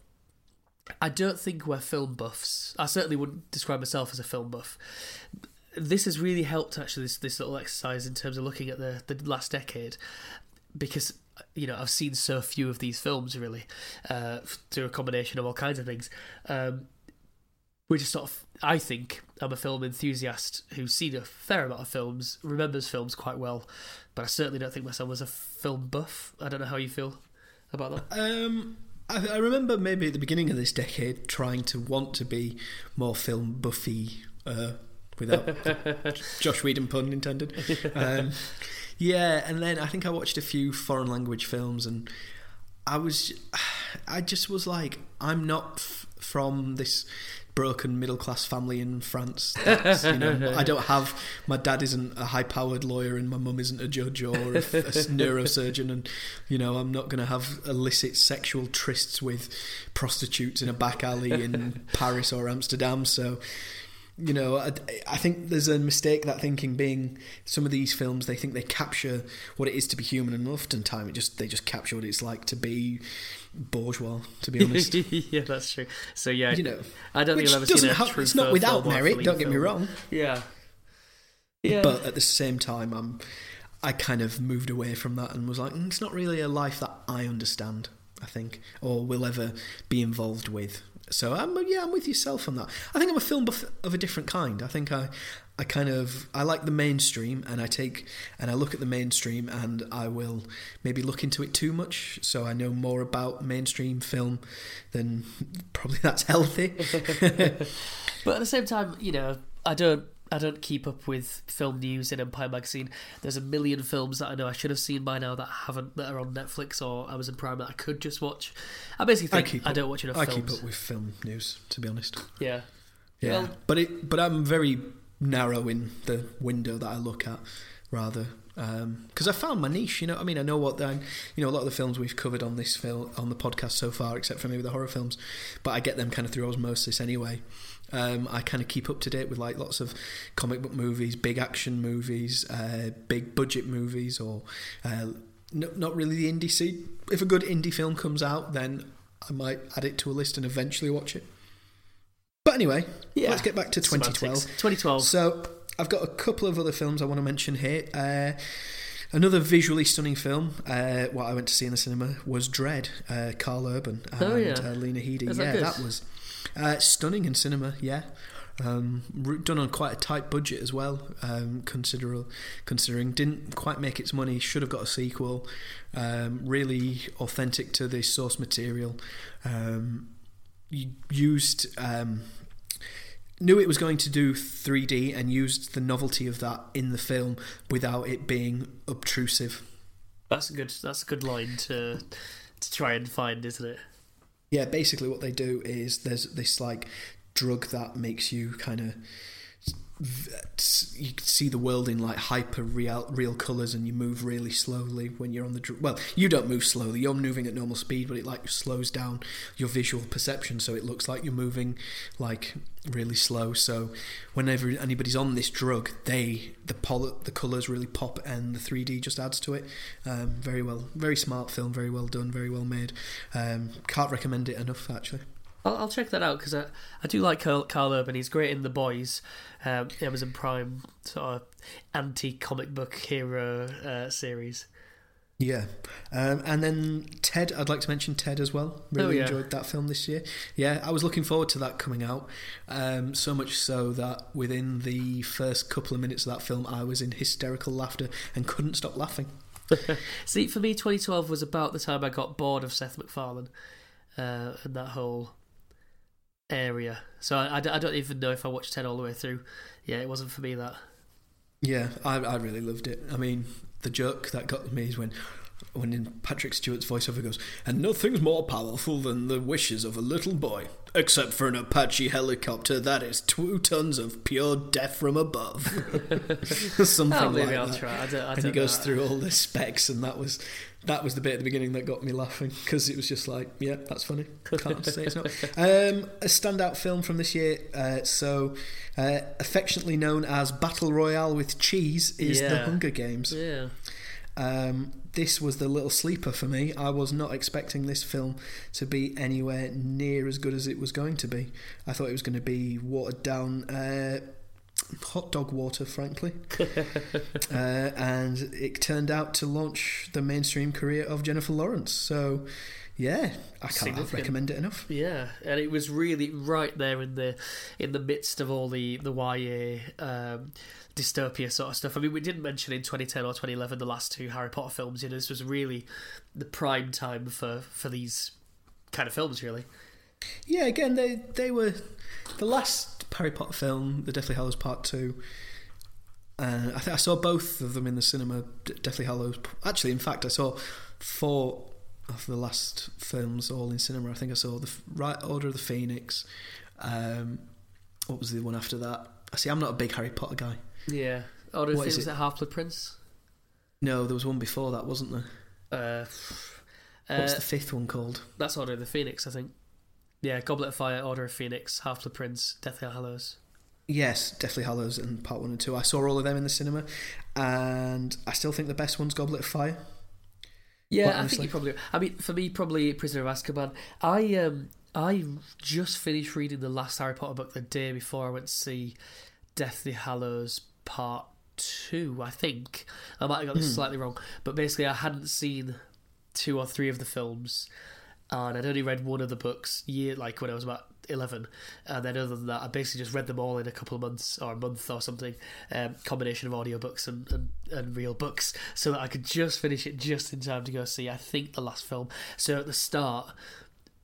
I don't think we're film buffs. I certainly wouldn't describe myself as a film buff. This has really helped actually this this little exercise in terms of looking at the the last decade because you know I've seen so few of these films really uh, through a combination of all kinds of things. Um, we just sort of I think I'm a film enthusiast who's seen a fair amount of films, remembers films quite well, but I certainly don't think myself as a film buff. I don't know how you feel about that. Um, I, I remember maybe at the beginning of this decade trying to want to be more film buffy, uh, without Joss Whedon pun intended. Um, yeah, and then I think I watched a few foreign language films, and I was, I just was like, I'm not f- from this broken middle class family in France. That's, you know, I don't have my dad isn't a high powered lawyer and my mum isn't a judge or a, a neurosurgeon, and you know I'm not going to have illicit sexual trysts with prostitutes in a back alley in Paris or Amsterdam. So. You know, I, I think there's a mistake that thinking being some of these films they think they capture what it is to be human, and oftentimes it just they just capture what it's like to be bourgeois. To be honest, yeah, that's true. So yeah, you know, I don't think I've ever seen a true it's not without merit. Don't get me wrong, Yeah, yeah. but at the same time, I'm I kind of moved away from that and was like, mm, it's not really a life that I understand. I think, or will ever be involved with. So um, I'm yeah, I'm with yourself on that. I think I'm a film buff of a different kind. I think I, I kind of I like the mainstream, and I take and I look at the mainstream, and I will maybe look into it too much, so I know more about mainstream film than probably that's healthy. But at the same time, you know, I don't I don't keep up with film news in Empire magazine. There's a million films that I know I should have seen by now that haven't that are on Netflix or Amazon Prime that I could just watch. I basically I think keep I, don't watch enough I films. keep up with film news, to be honest. Yeah. Yeah, Well- but it but I'm very narrow in the window that I look at, rather um, because I found my niche. You know, I mean, I know what the you know a lot of the films we've covered on this film on the podcast so far, except for maybe the horror films, but I get them kind of through osmosis anyway. Um, I kind of keep up to date with like lots of comic book movies, big action movies, uh, big budget movies, or uh, no, not really the indie scene. If a good indie film comes out, then I might add it to a list and eventually watch it. But anyway, Yeah. let's get back to 2012. 2012. So I've got a couple of other films I want to mention here. Uh, another visually stunning film, uh, what I went to see in the cinema was Dread, uh, Karl Urban and Oh, yeah. uh, Lena Headey. Yeah, good? that was uh, stunning in cinema. Yeah. Um, done on quite a tight budget as well. Um, consider, considering didn't quite make its money. Should have got a sequel. Um, really authentic to the source material. Um, used um, knew it was going to do 3D and used the novelty of that in the film without it being obtrusive. That's a good. That's a good line to to try and find, isn't it? Yeah, basically what they do is there's this like drug that makes you kind of you can see the world in like hyper real real colors and you move really slowly when you're on the dr- well you don't move slowly. You're moving at normal speed but it like slows down your visual perception so it looks like you're moving like really slow. So whenever anybody's on this drug they the pol- the colors really pop and the 3D just adds to it. Um, very well very smart film very well done very well made. Um, can't recommend it enough actually I'll, I'll check that out because I, I do like Karl, Karl Urban. He's great in The Boys, um, Amazon Prime sort of anti comic book hero uh, series. Yeah, um, and then Ted. I'd like to mention Ted as well. Really Oh, yeah. enjoyed that film this year. Yeah, I was looking forward to that coming out. Um, so much so that within the first couple of minutes of that film, I was in hysterical laughter and couldn't stop laughing. See, for me, 2012 was about the time I got bored of Seth MacFarlane uh, and that whole area. So I, I, I don't even know if I watched Ted all the way through. Yeah, it wasn't for me that. Yeah, I, I really loved it. I mean, the joke that got me is when. When in Patrick Stewart's voiceover goes, and nothing's more powerful than the wishes of a little boy, except for an Apache helicopter that is two tons of pure death from above. Something Oh, maybe like I'll that. try. I don't, I and he goes through all the specs, and that was that was the bit at the beginning that got me laughing because it was just like, yeah, that's funny. Can't say it's not. Um, a standout film from this year, uh, so uh, affectionately known as Battle Royale with Cheese, is The Hunger Games. Yeah. Um, this was the little sleeper for me. I was not expecting this film to be anywhere near as good as it was going to be. I thought it was going to be watered down. Uh, Hot dog water, frankly, uh, and it turned out to launch the mainstream career of Jennifer Lawrence. So, yeah, I can't recommend it enough. Yeah, and it was really right there in the in the midst of all the the YA um, dystopia sort of stuff. I mean, we didn't mention in 2010 or 2011 the last two Harry Potter films. You know, this was really the prime time for for these kind of films, really. Yeah, again, they they were the last Harry Potter film, The Deathly Hallows Part Two. Uh, I think I saw both of them in the cinema. Deathly Hallows. Actually, in fact, I saw four of the last films all in cinema. I think I saw the Right Order of the Phoenix. Um, what was the one after that? I see. I'm not a big Harry Potter guy. Yeah. Oh, do you What is was it? it Half Blood Prince? No, there was one before that, wasn't there? Uh, What's uh, the fifth one called? that's Order of the Phoenix, I think. Yeah, Goblet of Fire, Order of Phoenix, Half Blood Prince, Deathly Hallows. Yes, Deathly Hallows and Part One and Two. I saw all of them in the cinema, and I still think the best one's Goblet of Fire. Yeah, I think you probably. I mean, for me, probably Prisoner of Azkaban. I um, I just finished reading the last Harry Potter book the day before I went to see Deathly Hallows Part Two. I think I might have got this slightly wrong, but basically, I hadn't seen two or three of the films, and I'd only read one of the books year like when I was about 11 and then other than that i basically just read them all in a couple of months or a month or something um, combination of audiobooks and, and, and real books so that i could just finish it just in time to go see i think the last film so at the start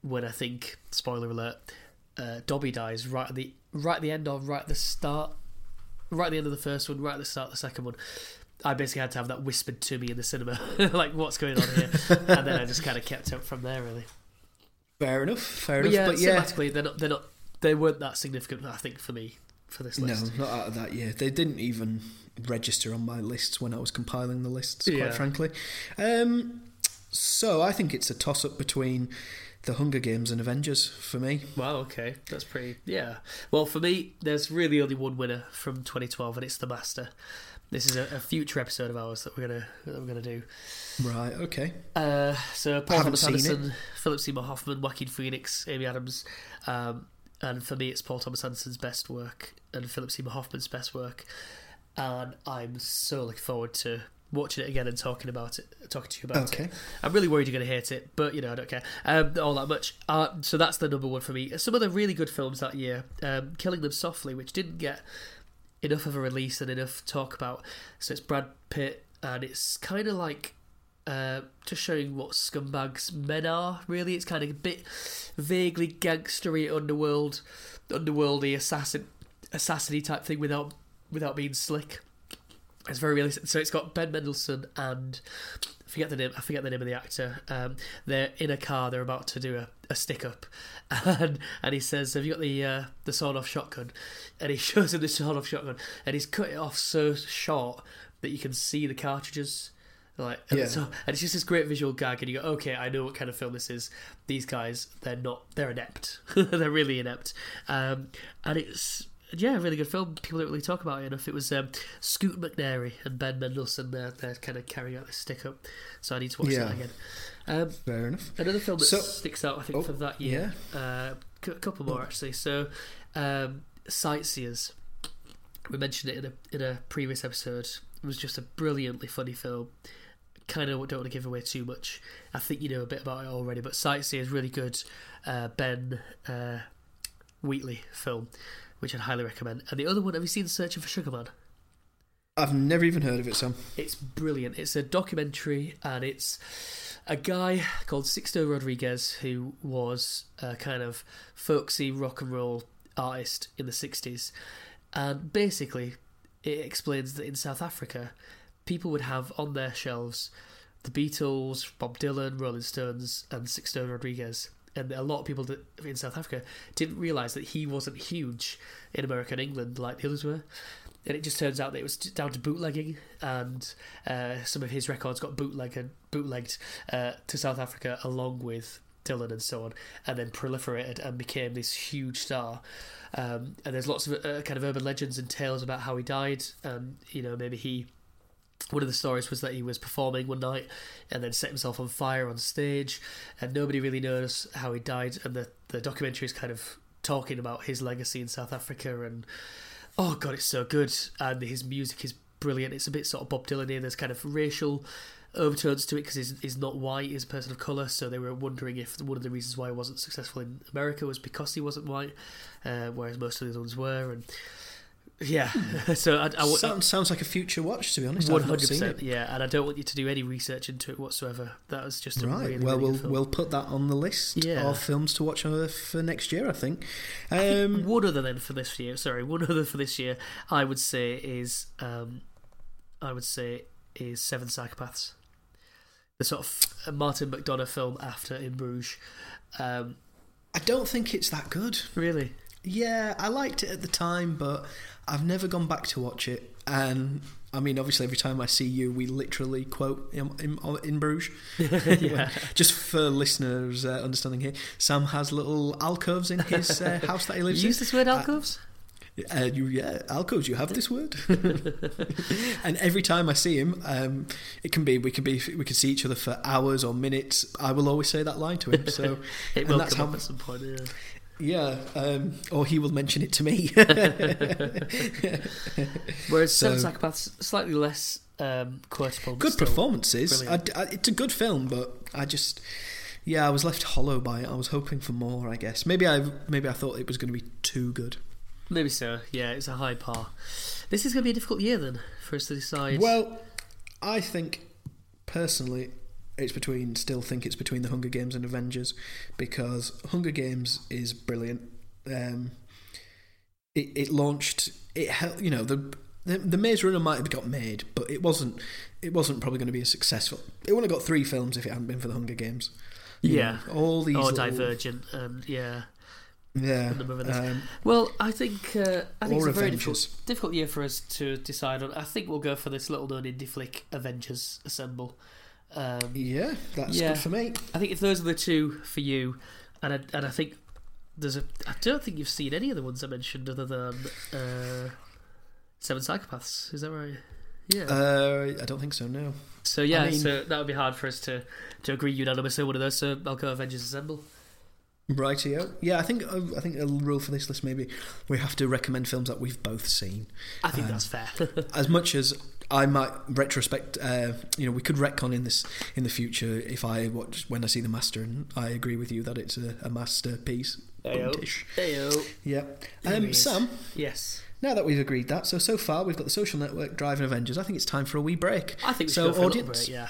when i think spoiler alert uh, dobby dies right at the right at the end of right at the start right at the end of the first one right at the start of the second one I basically had to have that whispered to me in the cinema, like what's going on here, and then I just kind of kept up from there, really. Fair enough. Fair But enough. yeah, but yeah, they're not, they're not, they weren't that significant. I think for me, for this list, no, not out of that year. They didn't even register on my lists when I was compiling the lists. Yeah. Quite frankly, um, so I think it's a toss-up between the Hunger Games and Avengers for me. Wow, okay, that's pretty. Yeah. Well, for me, there's really only one winner from 2012, and it's The Master. This is a, a future episode of ours that we're gonna that we're gonna do. Right. Okay. Uh, so Paul Thomas Anderson, Philip Seymour Hoffman, Joaquin Phoenix, Amy Adams, um, and for me, it's Paul Thomas Anderson's best work and Philip Seymour Hoffman's best work, and I'm so looking forward to watching it again and talking about it, talking to you about it. Okay. I'm really worried you're going to hate it, but you know I don't care um, all that much. Uh, so that's the number one for me. Some other really good films that year, um, Killing Them Softly, which didn't get enough of a release and enough talk about. So it's Brad Pitt, and it's kind of like uh, just showing what scumbags men are. Really, it's kind of a bit vaguely gangstery, underworld, underworldy assassin, assassiny type thing without without being slick. It's very realistic. So it's got Ben Mendelsohn and I forget the name. I forget the name of the actor. Um, they're in a car. They're about to do a, a stick up, and and he says, "Have you got the uh, the sawed off shotgun?" And he shows him the sawed off shotgun, and he's cut it off so short that you can see the cartridges. Like, and, Yeah. so, and it's just this great visual gag, and you go, "Okay, I know what kind of film this is." These guys, they're not. They're inept. they're really inept. Um, and it's yeah, a really good film. People don't really talk about it enough. It was um, Scoot McNairy and Ben Mendelsohn. They're, they're kind of carrying out this stick up, so I need to watch Yeah. that again. Um, Fair enough. another film that So- sticks out, I think, Oh, for that year. Uh, c- a couple more actually. So, um, Sightseers. We mentioned it in a in a previous episode. It was just a brilliantly funny film. Kind of don't want to give away too much. I think you know a bit about it already, but Sightseers is really good. Uh, ben uh, Wheatley film, which I'd highly recommend. And the other one, have you seen Searching for Sugar Man? I've never even heard of it, Sam. It's brilliant. It's a documentary, and it's a guy called Sixto Rodriguez who was a kind of folksy rock and roll artist in the 60s. And basically, it explains that in South Africa, people would have on their shelves the Beatles, Bob Dylan, Rolling Stones, and Sixto Rodriguez. And a lot of people in South Africa didn't realise that he wasn't huge in America and England like the others were. And it just turns out that it was down to bootlegging, and uh, some of his records got bootlegged, bootlegged uh, to South Africa along with Dylan and so on, and then proliferated and became this huge star. Um, and there's lots of uh, kind of urban legends and tales about how he died, and you know maybe he one of the stories was that he was performing one night and then set himself on fire on stage, and nobody really knows how he died. And the the documentary is kind of talking about his legacy in South Africa, and oh god, it's so good, and his music is brilliant. It's a bit sort of Bob Dylan here. There's kind of racial overtones to it because he's, he's not white, he's a person of colour. So they were wondering if one of the reasons why he wasn't successful in America was because he wasn't white, uh, whereas most of the ones were. And yeah, so I, I, I, sounds, sounds like a future watch, to be honest. I've hundred percent, yeah. And I don't want you to do any research into it whatsoever. That was just a Right. really, well, really we'll film. we'll put that on the list Yeah. of films to watch for next year. I think. I think Um, one other then for this year. Sorry, one other for this year. I would say is, um, I would say is Seven Psychopaths, the sort of Martin McDonagh film after In Bruges. Um, I don't think it's that good. really, Yeah, I liked it at the time, but I've never gone back to watch it. And I mean, obviously, every time I see you, we literally quote in, in, in Bruges. yeah. Just for listeners' uh, understanding here, Sam has little alcoves in his uh, house that he lives You lives use in. this word alcoves? Uh, you, yeah, alcoves. You have this word, and every time I see him, um, it can be we can be we can see each other for hours or minutes. I will always say that line to him. So it will come up at some point. Yeah. Yeah, um, or he will mention it to me. Whereas So- Seven Psychopaths slightly less um, quotable. good performances. I. I, it's a good film, but I just yeah, I was left hollow by it. I was hoping for more. I guess maybe I maybe I thought it was going to be too good. Maybe so. Yeah, it's a high par. This is going to be a difficult year then for us to decide. Well, I think personally, it's between. Still think it's between the Hunger Games and Avengers because Hunger Games is brilliant. Um, it it launched. It hel- you know the. The, the Maze Runner might have got made, but it wasn't. It wasn't probably going to be as successful. It wouldn't have got three films if it hadn't been for the Hunger Games. You yeah, know, all these. or little- Divergent, and yeah. Yeah. a number of others. Um, Well, I think uh, I think it's a very difficult, difficult year for us to decide on. I think we'll go for this little known indie flick, Avengers Assemble. Um, yeah, that's Yeah. good for me. I think if those are the two for you, and I, and I think there's a. I don't think you've seen any of the ones I mentioned other than uh, Seven Psychopaths. Is that right? Yeah. Uh, I don't think so. No. so yeah, I mean- so that would be hard for us to to agree unanimously on one of those. So I'll go Avengers Assemble. Rightio. Yeah, I think uh, I think a rule for this list maybe we have to recommend films that we've both seen. I think Um, that's fair. As much as I might retrospect, uh, you know, we could retcon in this in the future if I watch when I see the master and I agree with you that it's a, a masterpiece. Buntish. Heyo. Yeah. Um, Sam, Yes. now that we've agreed that, so so far we've got the Social Network, Drive, and Avengers. I think it's time for a wee break. I think so go for a audience, break, yeah.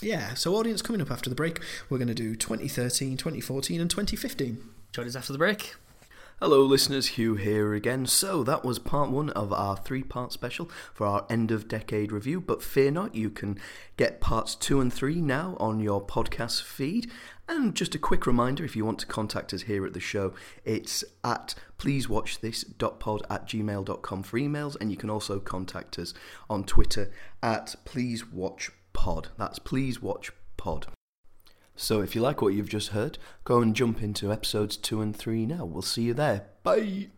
yeah. So audience coming up after the break, we're going to do 2013, 2014, and 2015. Join us after the break. Hello, listeners. Hugh here again. So, that was part one of our three part special for our end of decade review. But fear not, you can get parts two and three now on your podcast feed. And just a quick reminder if you want to contact us here at the show, it's at pleasewatchthis.pod at gmail.com for emails. And you can also contact us on Twitter at pleasewatchpod. That's pleasewatchpod. So if you like what you've just heard, go and jump into episodes 2 and 3 now. We'll see you there. Bye!